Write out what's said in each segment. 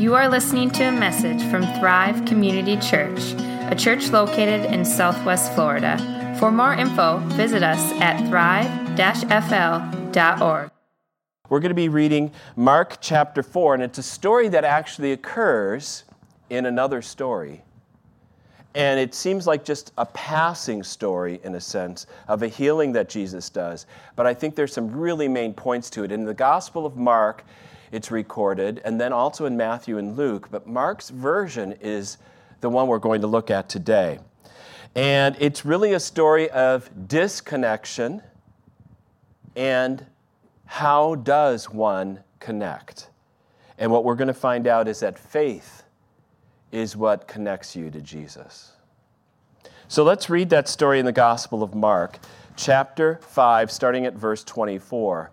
You are listening to a message from Thrive Community Church, a church located in Southwest Florida. For more info, visit us at thrive-fl.org. We're going to be reading Mark chapter 4, and it's a story that actually occurs in another story. And it seems like just a passing story, in a sense, of a healing that Jesus does. But I think there's some really main points to it. In the Gospel of Mark, it's recorded, and then also in Matthew and Luke. But Mark's version is the one we're going to look at today. And it's really a story of disconnection and how does one connect? And what we're going to find out is that faith is what connects you to Jesus. So let's read that story in the Gospel of Mark, chapter 5, starting at verse 24.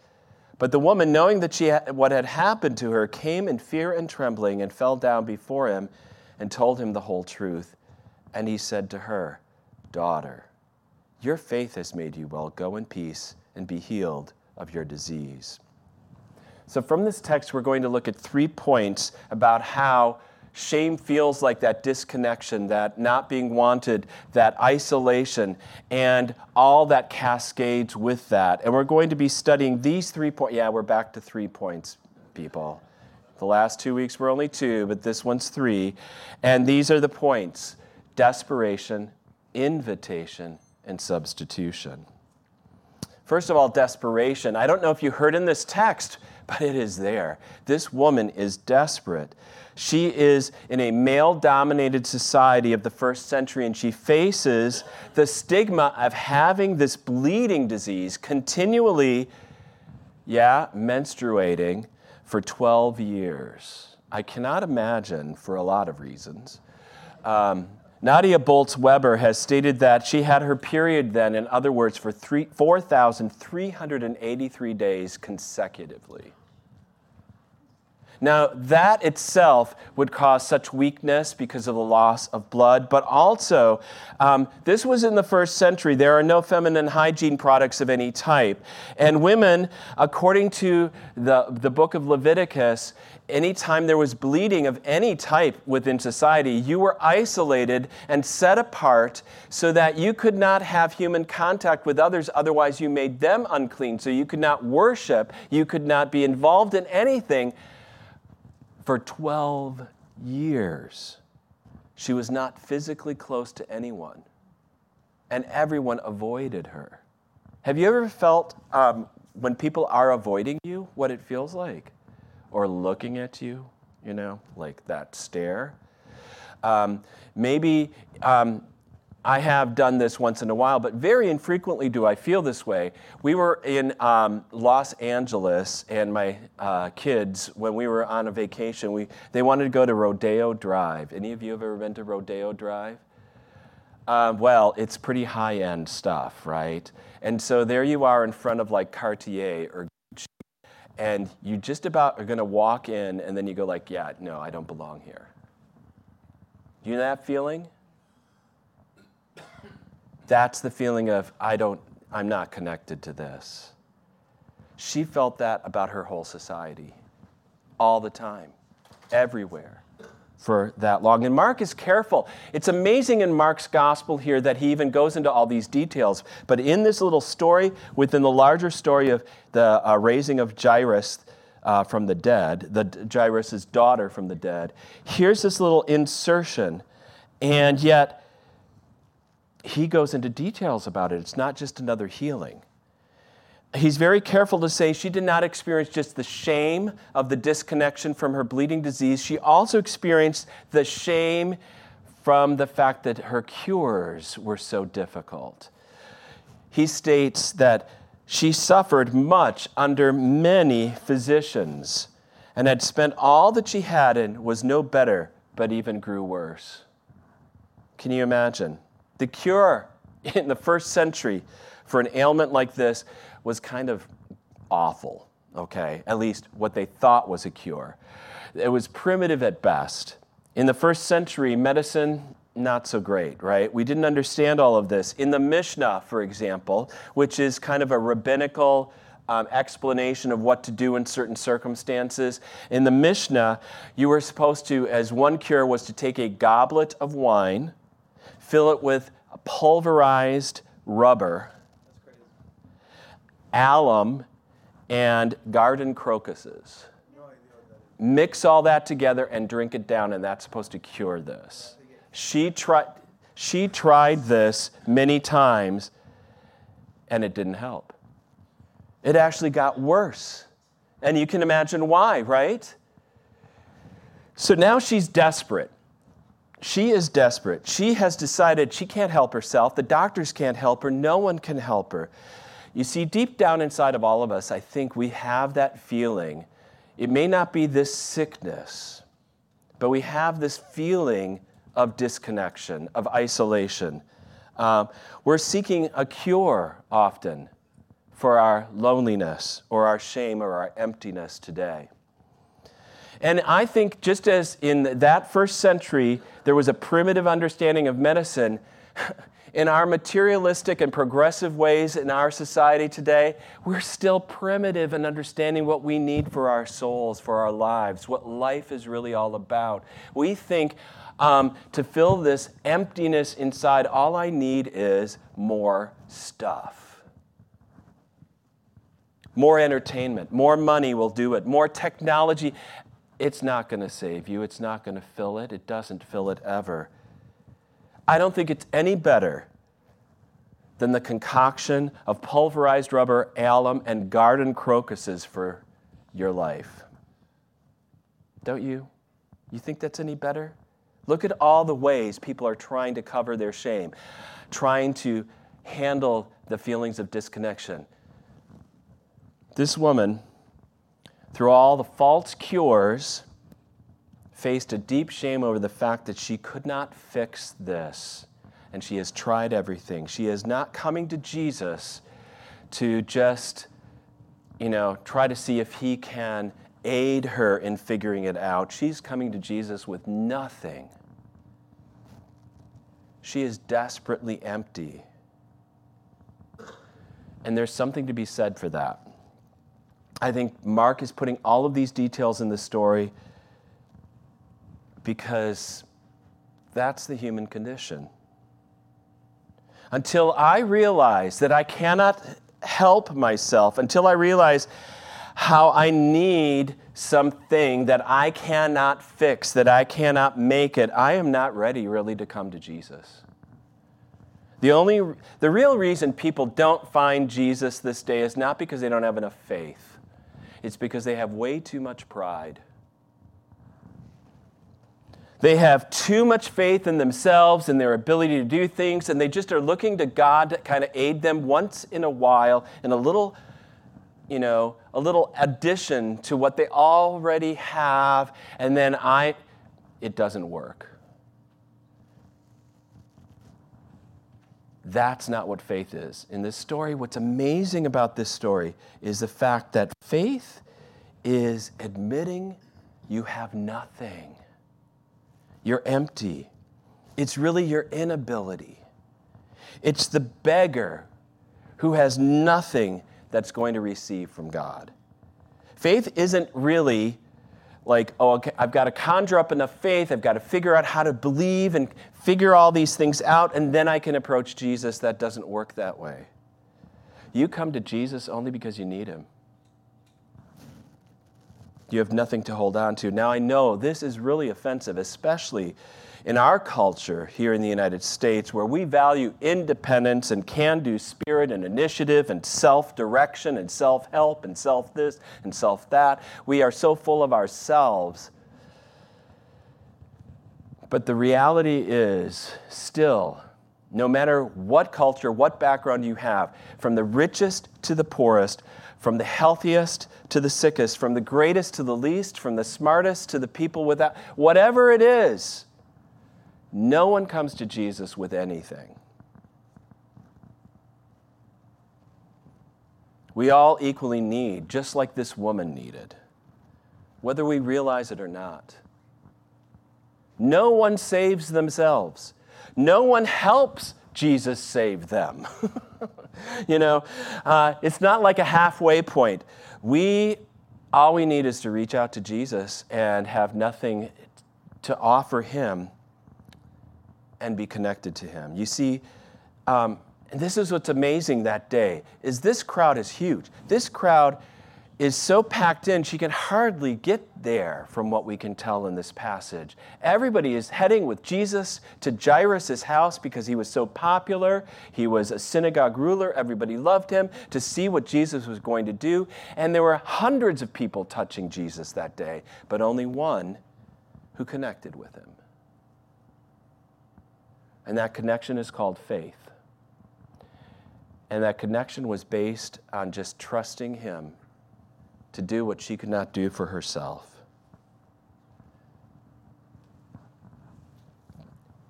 But the woman, knowing that she had, what had happened to her, came in fear and trembling and fell down before him and told him the whole truth. And he said to her, Daughter, your faith has made you well. Go in peace and be healed of your disease. So, from this text, we're going to look at three points about how Shame feels like that disconnection, that not being wanted, that isolation, and all that cascades with that. And we're going to be studying these three points. Yeah, we're back to three points, people. The last two weeks were only two, but this one's three. And these are the points desperation, invitation, and substitution. First of all, desperation. I don't know if you heard in this text, but it is there. This woman is desperate. She is in a male dominated society of the first century, and she faces the stigma of having this bleeding disease continually, yeah, menstruating for 12 years. I cannot imagine for a lot of reasons. Um, Nadia Bolz Weber has stated that she had her period then, in other words, for 4,383 days consecutively. Now, that itself would cause such weakness because of the loss of blood, but also, um, this was in the first century. There are no feminine hygiene products of any type. And women, according to the, the book of Leviticus, anytime there was bleeding of any type within society, you were isolated and set apart so that you could not have human contact with others, otherwise, you made them unclean. So you could not worship, you could not be involved in anything for 12 years. She was not physically close to anyone, and everyone avoided her. Have you ever felt um, when people are avoiding you what it feels like? Or looking at you, you know, like that stare? Um, maybe um, I have done this once in a while, but very infrequently do I feel this way. We were in um, Los Angeles, and my uh, kids, when we were on a vacation, we, they wanted to go to Rodeo Drive. Any of you have ever been to Rodeo Drive? Uh, well, it's pretty high end stuff, right? And so there you are in front of like Cartier or Gucci, and you just about are going to walk in, and then you go like, "Yeah, no, I don't belong here." Do you know that feeling? That's the feeling of, I don't, I'm not connected to this. She felt that about her whole society all the time, everywhere for that long. And Mark is careful. It's amazing in Mark's gospel here that he even goes into all these details. But in this little story, within the larger story of the uh, raising of Jairus uh, from the dead, the Jairus' daughter from the dead, here's this little insertion. And yet, he goes into details about it. It's not just another healing. He's very careful to say she did not experience just the shame of the disconnection from her bleeding disease. She also experienced the shame from the fact that her cures were so difficult. He states that she suffered much under many physicians and had spent all that she had and was no better, but even grew worse. Can you imagine? The cure in the first century for an ailment like this was kind of awful, okay? At least what they thought was a cure. It was primitive at best. In the first century, medicine, not so great, right? We didn't understand all of this. In the Mishnah, for example, which is kind of a rabbinical um, explanation of what to do in certain circumstances, in the Mishnah, you were supposed to, as one cure, was to take a goblet of wine, fill it with pulverized rubber, alum, and garden crocuses. Mix all that together and drink it down, and that's supposed to cure this. She tried, she tried this many times, and it didn't help. It actually got worse. And you can imagine why, right? So now she's desperate. She is desperate. She has decided she can't help herself. The doctors can't help her. No one can help her. You see, deep down inside of all of us, I think we have that feeling. It may not be this sickness, but we have this feeling of disconnection, of isolation. Um, we're seeking a cure often for our loneliness or our shame or our emptiness today. And I think just as in that first century, there was a primitive understanding of medicine, in our materialistic and progressive ways in our society today, we're still primitive in understanding what we need for our souls, for our lives, what life is really all about. We think um, to fill this emptiness inside, all I need is more stuff. More entertainment, more money will do it, more technology. It's not going to save you, it's not going to fill it, it doesn't fill it ever. I don't think it's any better than the concoction of pulverized rubber, alum, and garden crocuses for your life. Don't you? You think that's any better? Look at all the ways people are trying to cover their shame, trying to handle the feelings of disconnection. This woman, through all the false cures, faced a deep shame over the fact that she could not fix this. And she has tried everything. She is not coming to Jesus to just, you know, try to see if he can aid her in figuring it out. She's coming to Jesus with nothing. She is desperately empty. And there's something to be said for that. I think Mark is putting all of these details in the story because that's the human condition. Until I realize that I cannot help myself, until I realize how I need something that I cannot fix, that I cannot make it, I am not ready really to come to Jesus. The only the real reason people don't find Jesus this day is not because they don't have enough faith. It's because they have way too much pride. They have too much faith in themselves and their ability to do things, and they just are looking to God to kind of aid them once in a while in a little, you know, a little addition to what they already have, and then I, it doesn't work. That's not what faith is. In this story, what's amazing about this story is the fact that faith is admitting you have nothing. You're empty. It's really your inability. It's the beggar who has nothing that's going to receive from God. Faith isn't really like, oh, okay, I've got to conjure up enough faith, I've got to figure out how to believe and figure all these things out, and then I can approach Jesus. That doesn't work that way. You come to Jesus only because you need him. You have nothing to hold on to. Now, I know this is really offensive, especially in our culture here in the United States, where we value independence and can do spirit and initiative and self direction and self help and self this and self that, we are so full of ourselves. But the reality is still, no matter what culture, what background you have, from the richest to the poorest, from the healthiest to the sickest, from the greatest to the least, from the smartest to the people without, whatever it is, no one comes to Jesus with anything. We all equally need, just like this woman needed, whether we realize it or not. No one saves themselves. No one helps Jesus save them. you know, uh, it's not like a halfway point. We, all we need is to reach out to Jesus and have nothing to offer him and be connected to him. You see, um, and this is what's amazing that day is this crowd is huge. This crowd is so packed in, she can hardly get there from what we can tell in this passage. Everybody is heading with Jesus to Jairus' house because he was so popular. He was a synagogue ruler, everybody loved him, to see what Jesus was going to do. And there were hundreds of people touching Jesus that day, but only one who connected with him. And that connection is called faith. And that connection was based on just trusting him to do what she could not do for herself.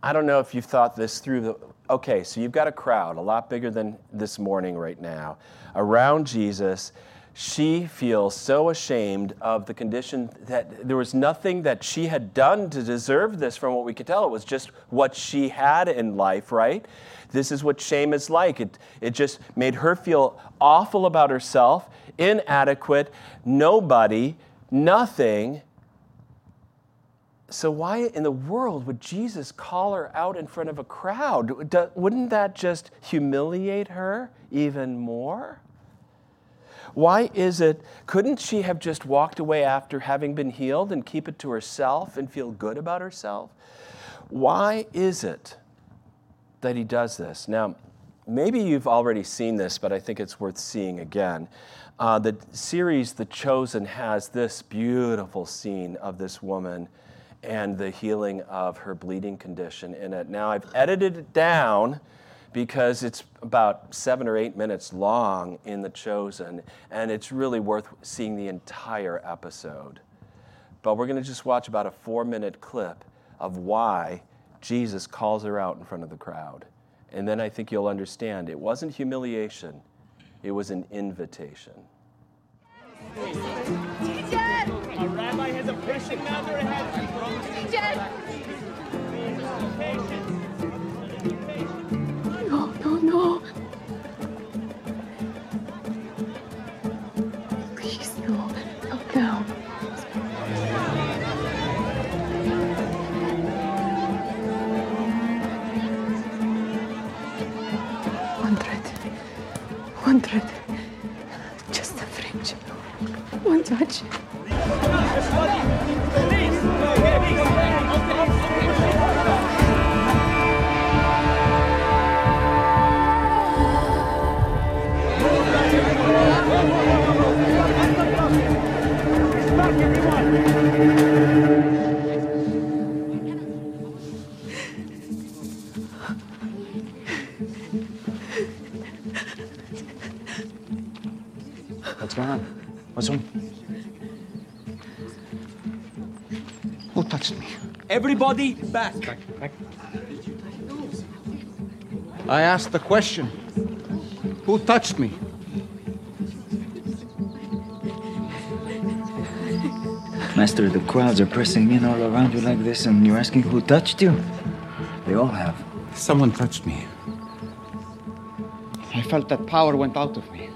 I don't know if you've thought this through. The, okay, so you've got a crowd, a lot bigger than this morning right now, around Jesus. She feels so ashamed of the condition that there was nothing that she had done to deserve this from what we could tell. It was just what she had in life, right? This is what shame is like. It, it just made her feel awful about herself inadequate, nobody, nothing. So, why in the world would Jesus call her out in front of a crowd? Wouldn't that just humiliate her even more? Why is it, couldn't she have just walked away after having been healed and keep it to herself and feel good about herself? Why is it that he does this? Now, maybe you've already seen this, but I think it's worth seeing again. Uh, the series The Chosen has this beautiful scene of this woman and the healing of her bleeding condition in it. Now, I've edited it down because it's about seven or eight minutes long in The Chosen, and it's really worth seeing the entire episode. But we're going to just watch about a four minute clip of why Jesus calls her out in front of the crowd. And then I think you'll understand it wasn't humiliation, it was an invitation. Teacher! A rabbi has a patient matter ahead. Teacher! Everybody back. I asked the question. Who touched me? Master, the crowds are pressing in all around you like this, and you're asking who touched you? They all have. Someone touched me. I felt that power went out of me.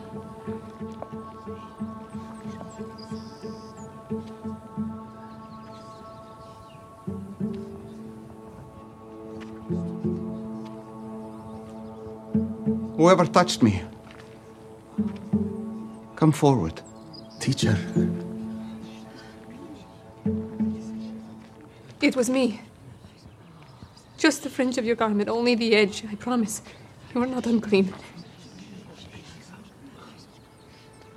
Whoever touched me, come forward. Teacher, It was me. Just the fringe of your garment, only the edge, I promise. You are not unclean.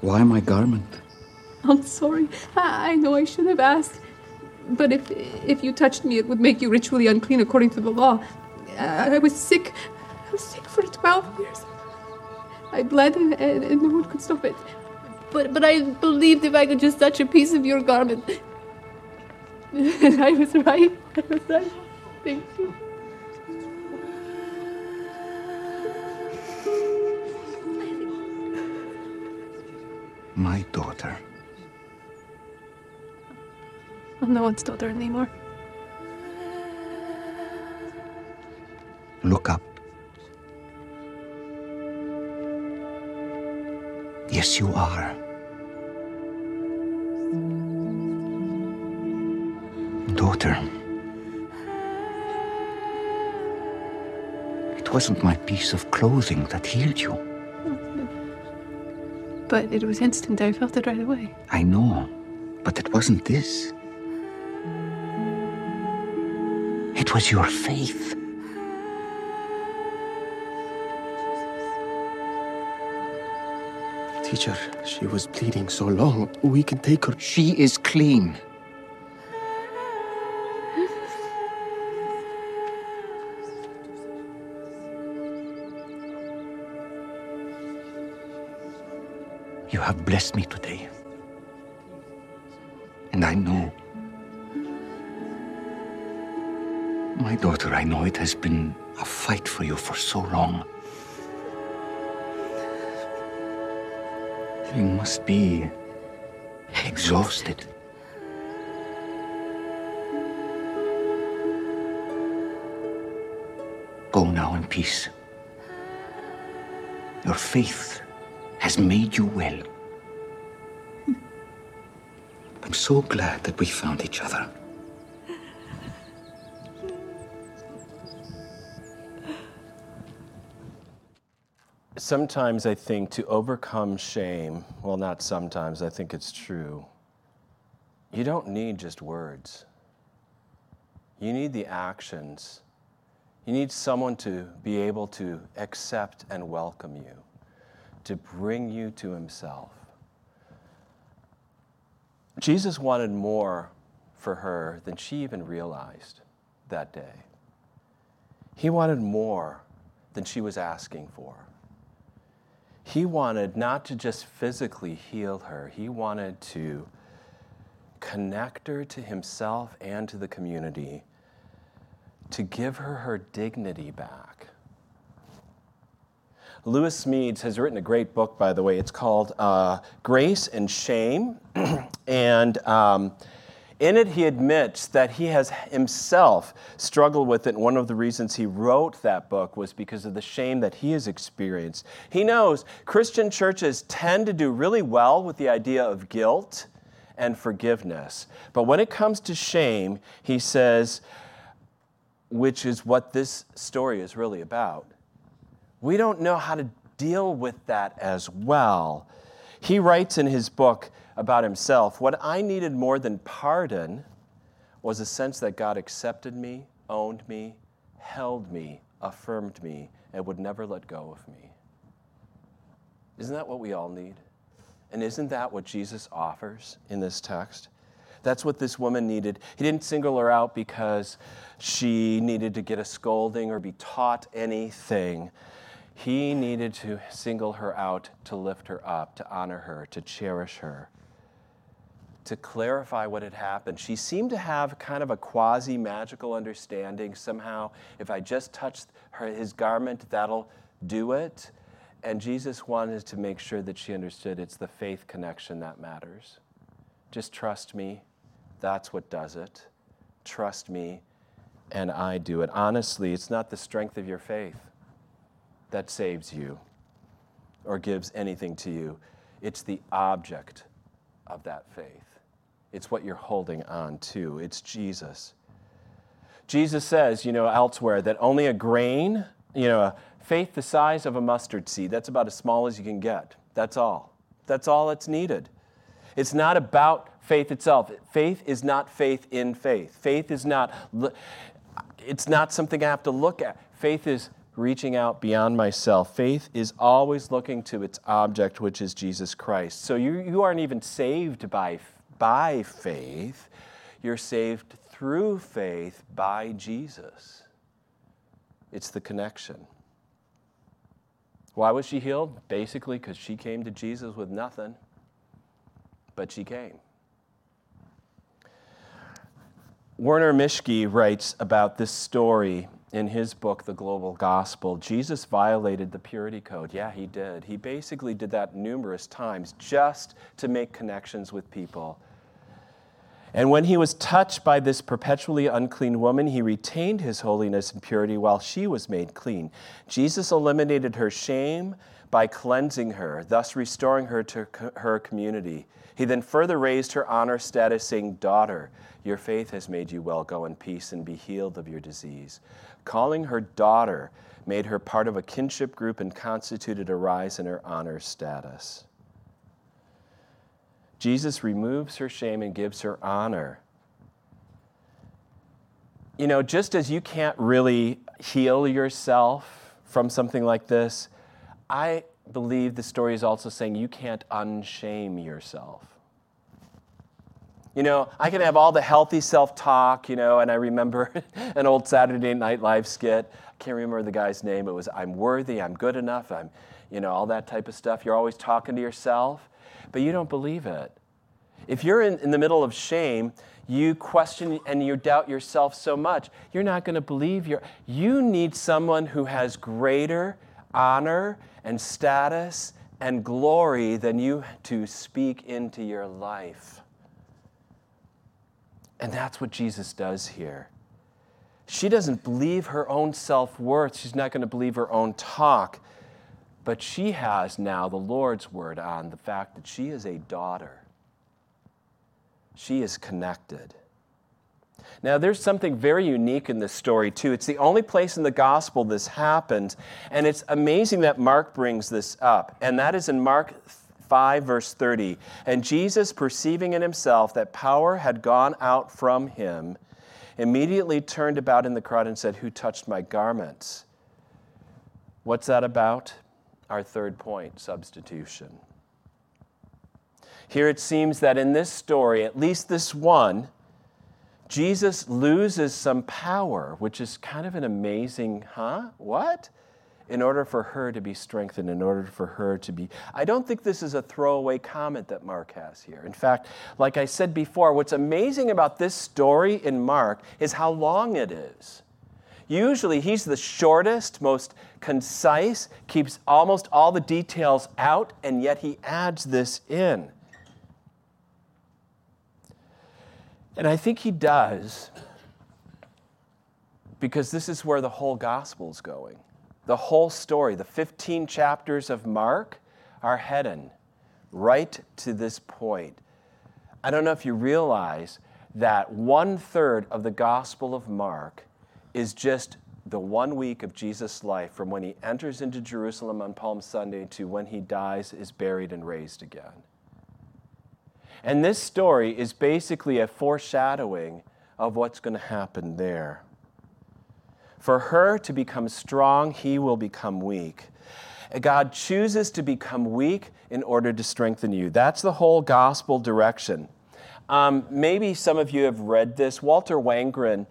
Why my garment? I'm sorry. I, I know I should have asked. But if if you touched me, it would make you ritually unclean according to the law. I, I was sick. I was sick for 12 years. I bled and, and, and no one could stop it. But, but I believed if I could just touch a piece of your garment. and I was right. I was right. Thank you. My daughter. I'm no one's daughter anymore. Look up. Yes, you are. Daughter. It wasn't my piece of clothing that healed you. But it was instant. I felt it right away. I know, but it wasn't this. It was your faith. Teacher, she was bleeding so long. We can take her. She is clean. You have blessed me today. And I know. My daughter, I know it has been a fight for you for so long. You must be exhausted. Go now in peace. Your faith has made you well. I'm so glad that we found each other. Sometimes I think to overcome shame, well, not sometimes, I think it's true, you don't need just words. You need the actions. You need someone to be able to accept and welcome you, to bring you to Himself. Jesus wanted more for her than she even realized that day. He wanted more than she was asking for. He wanted not to just physically heal her, he wanted to connect her to himself and to the community, to give her her dignity back. Lewis Smedes has written a great book, by the way. It's called uh, Grace and Shame. and um, in it, he admits that he has himself struggled with it. And one of the reasons he wrote that book was because of the shame that he has experienced. He knows Christian churches tend to do really well with the idea of guilt and forgiveness. But when it comes to shame, he says, which is what this story is really about, we don't know how to deal with that as well. He writes in his book about himself What I needed more than pardon was a sense that God accepted me, owned me, held me, affirmed me, and would never let go of me. Isn't that what we all need? And isn't that what Jesus offers in this text? That's what this woman needed. He didn't single her out because she needed to get a scolding or be taught anything. He needed to single her out to lift her up, to honor her, to cherish her, to clarify what had happened. She seemed to have kind of a quasi magical understanding. Somehow, if I just touch her, his garment, that'll do it. And Jesus wanted to make sure that she understood it's the faith connection that matters. Just trust me, that's what does it. Trust me, and I do it. Honestly, it's not the strength of your faith that saves you or gives anything to you, it's the object of that faith. It's what you're holding on to. It's Jesus. Jesus says, you know, elsewhere that only a grain, you know, a faith the size of a mustard seed, that's about as small as you can get. That's all. That's all that's needed. It's not about faith itself. Faith is not faith in faith. Faith is not, it's not something I have to look at. Faith is reaching out beyond myself. Faith is always looking to its object, which is Jesus Christ. So you, you aren't even saved by, by faith, you're saved through faith by Jesus. It's the connection. Why was she healed? Basically, because she came to Jesus with nothing, but she came. Werner Mischke writes about this story in his book, The Global Gospel. Jesus violated the purity code. Yeah, he did. He basically did that numerous times just to make connections with people. And when he was touched by this perpetually unclean woman, he retained his holiness and purity while she was made clean. Jesus eliminated her shame by cleansing her, thus restoring her to her community. He then further raised her honor status, saying, Daughter, your faith has made you well. Go in peace and be healed of your disease. Calling her daughter made her part of a kinship group and constituted a rise in her honor status. Jesus removes her shame and gives her honor. You know, just as you can't really heal yourself from something like this, I believe the story is also saying you can't unshame yourself. You know, I can have all the healthy self talk, you know, and I remember an old Saturday Night Live skit. I can't remember the guy's name. It was, I'm worthy, I'm good enough, I'm, you know, all that type of stuff. You're always talking to yourself, but you don't believe it. If you're in, in the middle of shame, you question and you doubt yourself so much, you're not going to believe your. You need someone who has greater honor and status and glory than you to speak into your life. And that's what Jesus does here. She doesn't believe her own self worth. She's not going to believe her own talk. But she has now the Lord's word on the fact that she is a daughter. She is connected. Now, there's something very unique in this story, too. It's the only place in the gospel this happens, and it's amazing that Mark brings this up. And that is in Mark 5, verse 30. And Jesus, perceiving in himself that power had gone out from him, immediately turned about in the crowd and said, Who touched my garments? What's that about? Our third point substitution. Here it seems that in this story, at least this one, Jesus loses some power, which is kind of an amazing, huh? What? in order for her to be strengthened, in order for her to be. I don't think this is a throwaway comment that Mark has here. In fact, like I said before, what's amazing about this story in Mark is how long it is. Usually, he's the shortest, most concise, keeps almost all the details out, and yet he adds this in. And I think he does because this is where the whole gospel is going the whole story, the 15 chapters of Mark, are heading right to this point. I don't know if you realize that one third of the Gospel of Mark is just the one week of Jesus' life from when he enters into Jerusalem on Palm Sunday to when he dies, is buried, and raised again. And this story is basically a foreshadowing of what's going to happen there. For her to become strong, he will become weak. God chooses to become weak in order to strengthen you. That's the whole gospel direction. Um, maybe some of you have read this. Walter Wangerin,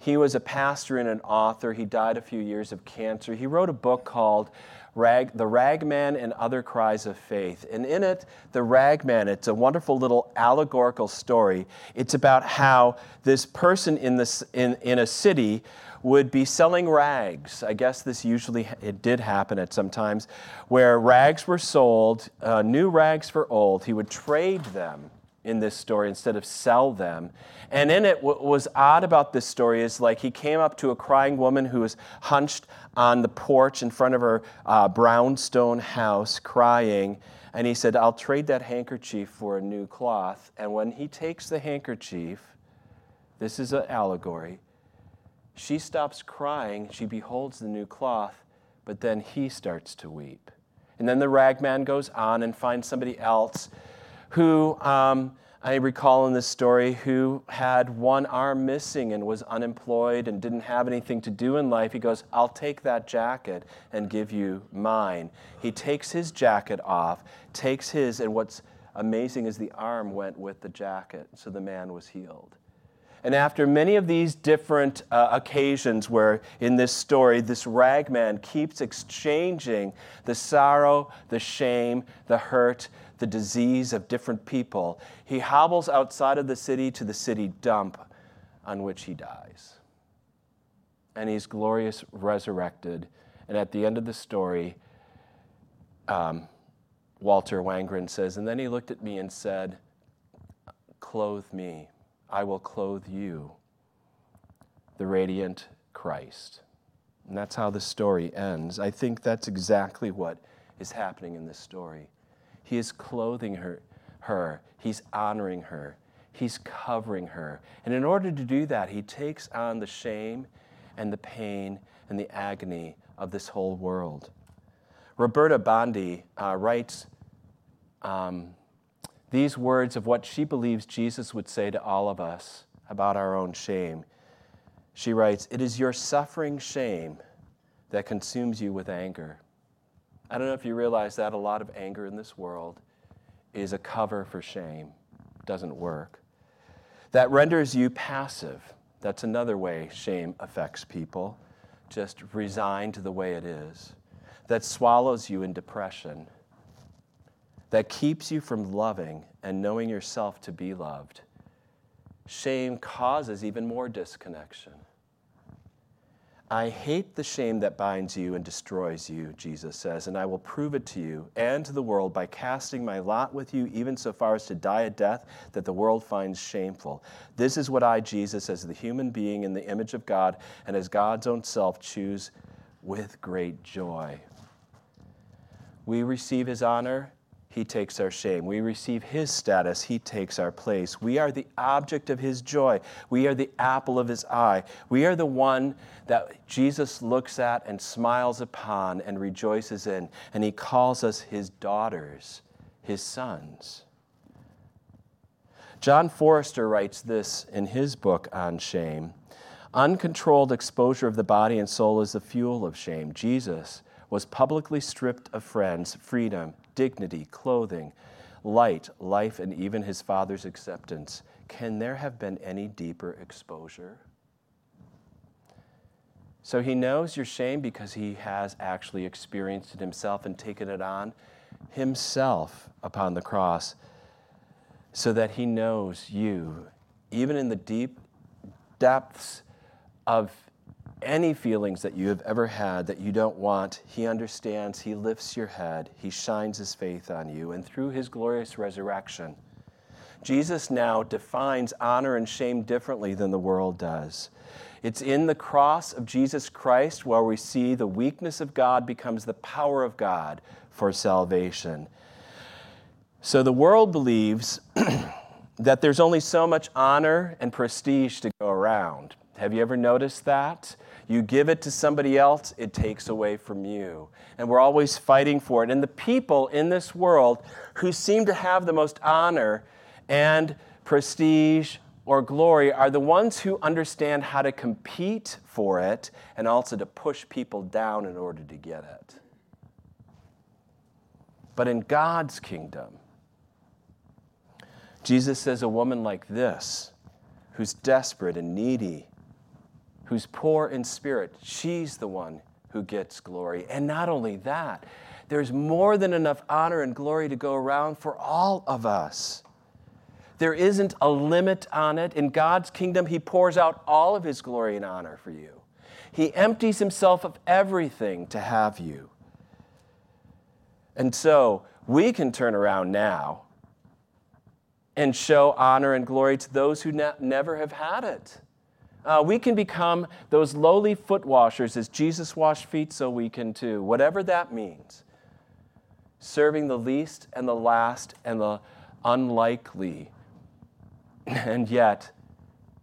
he was a pastor and an author. He died a few years of cancer. He wrote a book called Rag, The Ragman and Other Cries of Faith. And in it, The Ragman, it's a wonderful little allegorical story. It's about how this person in, this, in, in a city would be selling rags. I guess this usually it did happen at some times, where rags were sold, uh, new rags for old. He would trade them in this story instead of sell them. And in it, what was odd about this story is like he came up to a crying woman who was hunched on the porch in front of her uh, brownstone house crying. And he said, I'll trade that handkerchief for a new cloth. And when he takes the handkerchief, this is an allegory, she stops crying. She beholds the new cloth, but then he starts to weep. And then the ragman goes on and finds somebody else who um, I recall in this story who had one arm missing and was unemployed and didn't have anything to do in life. He goes, I'll take that jacket and give you mine. He takes his jacket off, takes his, and what's amazing is the arm went with the jacket, so the man was healed. And after many of these different uh, occasions where in this story, this ragman keeps exchanging the sorrow, the shame, the hurt, the disease of different people, he hobbles outside of the city to the city dump on which he dies. And he's glorious resurrected. And at the end of the story, um, Walter Wangerin says, And then he looked at me and said, Clothe me, I will clothe you, the radiant Christ. And that's how the story ends. I think that's exactly what is happening in this story. He is clothing her, her. He's honoring her. He's covering her. And in order to do that, he takes on the shame and the pain and the agony of this whole world. Roberta Bondi uh, writes um, these words of what she believes Jesus would say to all of us about our own shame. She writes, It is your suffering shame that consumes you with anger. I don't know if you realize that a lot of anger in this world is a cover for shame. It doesn't work. That renders you passive. That's another way shame affects people. Just resign to the way it is. That swallows you in depression. That keeps you from loving and knowing yourself to be loved. Shame causes even more disconnection. I hate the shame that binds you and destroys you, Jesus says, and I will prove it to you and to the world by casting my lot with you, even so far as to die a death that the world finds shameful. This is what I, Jesus, as the human being in the image of God and as God's own self, choose with great joy. We receive his honor he takes our shame. We receive his status, he takes our place. We are the object of his joy. We are the apple of his eye. We are the one that Jesus looks at and smiles upon and rejoices in. And he calls us his daughters, his sons. John Forrester writes this in his book on shame Uncontrolled exposure of the body and soul is the fuel of shame. Jesus was publicly stripped of friends, freedom, dignity, clothing, light, life, and even his father's acceptance. Can there have been any deeper exposure? So he knows your shame because he has actually experienced it himself and taken it on himself upon the cross so that he knows you, even in the deep depths of any feelings that you have ever had that you don't want, He understands. He lifts your head. He shines His faith on you. And through His glorious resurrection, Jesus now defines honor and shame differently than the world does. It's in the cross of Jesus Christ where we see the weakness of God becomes the power of God for salvation. So the world believes that there's only so much honor and prestige to go around. Have you ever noticed that? You give it to somebody else, it takes away from you. And we're always fighting for it. And the people in this world who seem to have the most honor and prestige or glory are the ones who understand how to compete for it and also to push people down in order to get it. But in God's kingdom, Jesus says a woman like this, who's desperate and needy, who's poor in spirit, she's the one who gets glory. And not only that, there's more than enough honor and glory to go around for all of us. There isn't a limit on it. In God's kingdom, He pours out all of His glory and honor for you. He empties Himself of everything to have you. And so we can turn around now and show honor and glory to those who ne- never have had it. Uh, we can become those lowly foot washers as Jesus washed feet, so we can too, whatever that means. Serving the least and the last and the unlikely. And yet,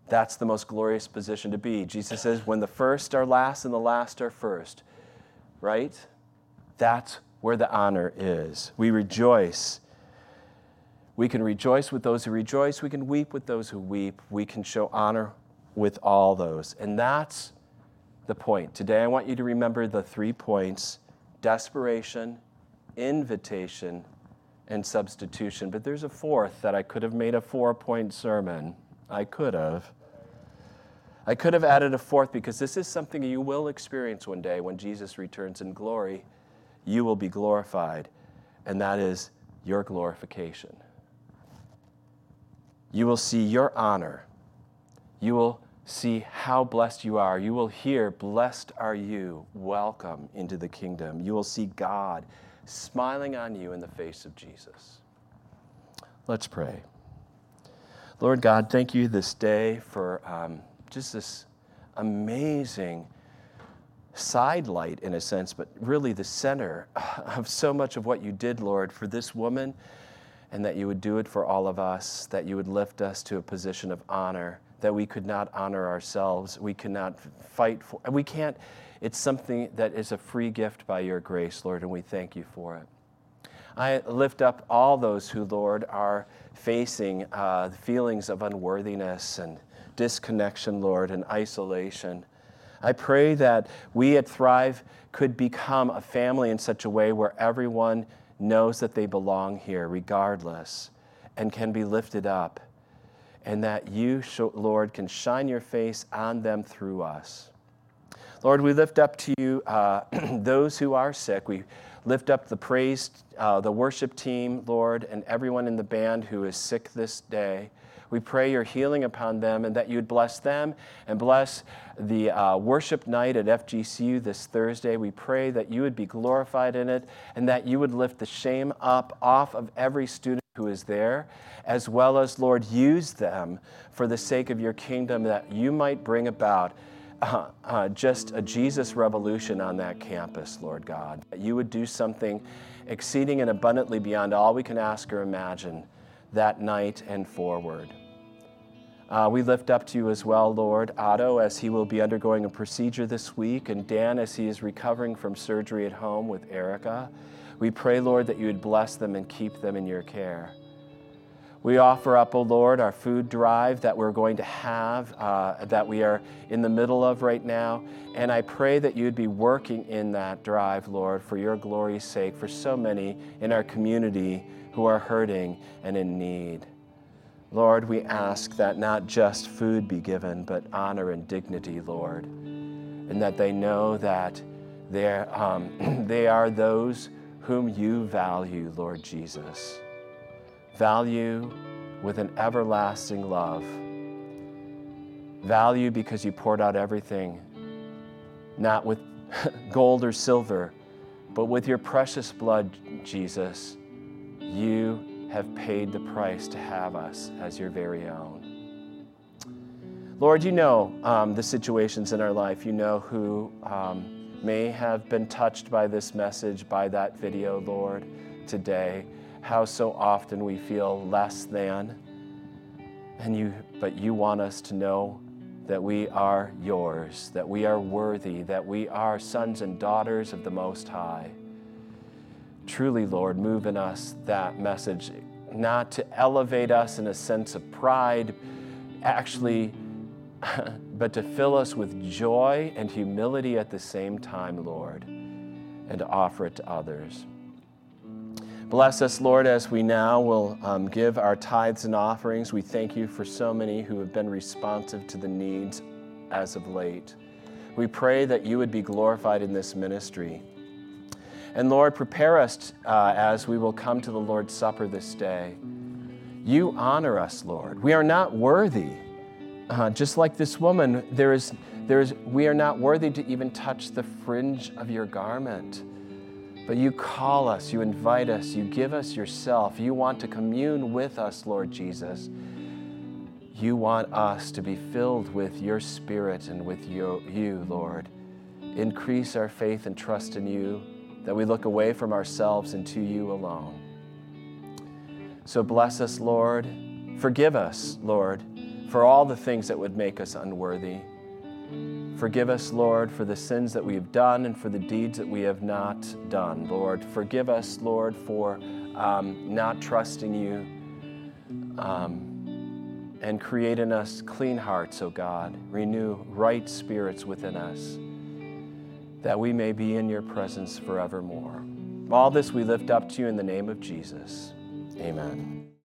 that's the most glorious position to be. Jesus says, when the first are last and the last are first, right? That's where the honor is. We rejoice We can rejoice with those who rejoice. We can weep with those who weep. We can show honor with all those. And that's the point. Today, I want you to remember the three points desperation, invitation, and substitution. But there's a fourth that I could have made a four point sermon. I could have. I could have added a fourth because this is something you will experience one day when Jesus returns in glory. You will be glorified, and that is your glorification. You will see your honor. You will see how blessed you are. You will hear, Blessed are you, welcome into the kingdom. You will see God smiling on you in the face of Jesus. Let's pray. Lord God, thank you this day for um, just this amazing sidelight in a sense, but really the center of so much of what you did, Lord, for this woman, and that you would do it for all of us, that you would lift us to a position of honor, that we could not honor ourselves, we cannot fight for, we can't, it's something that is a free gift by your grace, Lord, and we thank you for it. I lift up all those who, Lord, are facing uh, feelings of unworthiness and disconnection, Lord, and isolation. I pray that we at Thrive could become a family in such a way where everyone knows that they belong here, regardless, and can be lifted up, and that you, Lord, can shine your face on them through us. Lord, we lift up to you uh, those who are sick. We lift up the praise, uh, the worship team, Lord, and everyone in the band who is sick this day. We pray your healing upon them and that you'd bless them and bless the uh, worship night at FGCU this Thursday. We pray that you would be glorified in it and that you would lift the shame up off of every student who is there, as well as, Lord, use them for the sake of your kingdom that you might bring about. Uh, uh, just a Jesus revolution on that campus, Lord God. That you would do something exceeding and abundantly beyond all we can ask or imagine that night and forward. Uh, we lift up to you as well, Lord, Otto, as he will be undergoing a procedure this week, and Dan, as he is recovering from surgery at home with Erica. We pray, Lord, that you would bless them and keep them in your care. We offer up, O oh Lord, our food drive that we're going to have, uh, that we are in the middle of right now. And I pray that you'd be working in that drive, Lord, for your glory's sake, for so many in our community who are hurting and in need. Lord, we ask that not just food be given, but honor and dignity, Lord, and that they know that um, they are those whom you value, Lord Jesus. Value with an everlasting love. Value because you poured out everything, not with gold or silver, but with your precious blood, Jesus you have paid the price to have us as your very own. Lord, you know um, the situations in our life. You know who um, may have been touched by this message, by that video, Lord, today. How so often we feel less than. And you, but you want us to know that we are yours, that we are worthy, that we are sons and daughters of the Most High. Truly, Lord, move in us that message, not to elevate us in a sense of pride, actually, but to fill us with joy and humility at the same time, Lord, and to offer it to others. Bless us, Lord, as we now will um, give our tithes and offerings. We thank you for so many who have been responsive to the needs as of late. We pray that you would be glorified in this ministry. And Lord, prepare us uh, as we will come to the Lord's Supper this day. You honor us, Lord. We are not worthy. Uh, just like this woman, there is, there is, we are not worthy to even touch the fringe of your garment. But you call us, you invite us, you give us yourself. You want to commune with us, Lord Jesus. You want us to be filled with your spirit and with you, you, Lord. Increase our faith and trust in you that we look away from ourselves and to you alone. So bless us, Lord. Forgive us, Lord, for all the things that would make us unworthy. Forgive us, Lord, for the sins that we have done and for the deeds that we have not done, Lord. Forgive us, Lord, for um, not trusting you. Um, and create in us clean hearts, O God. Renew right spirits within us, that we may be in your presence forevermore. All this we lift up to you in the name of Jesus. Amen.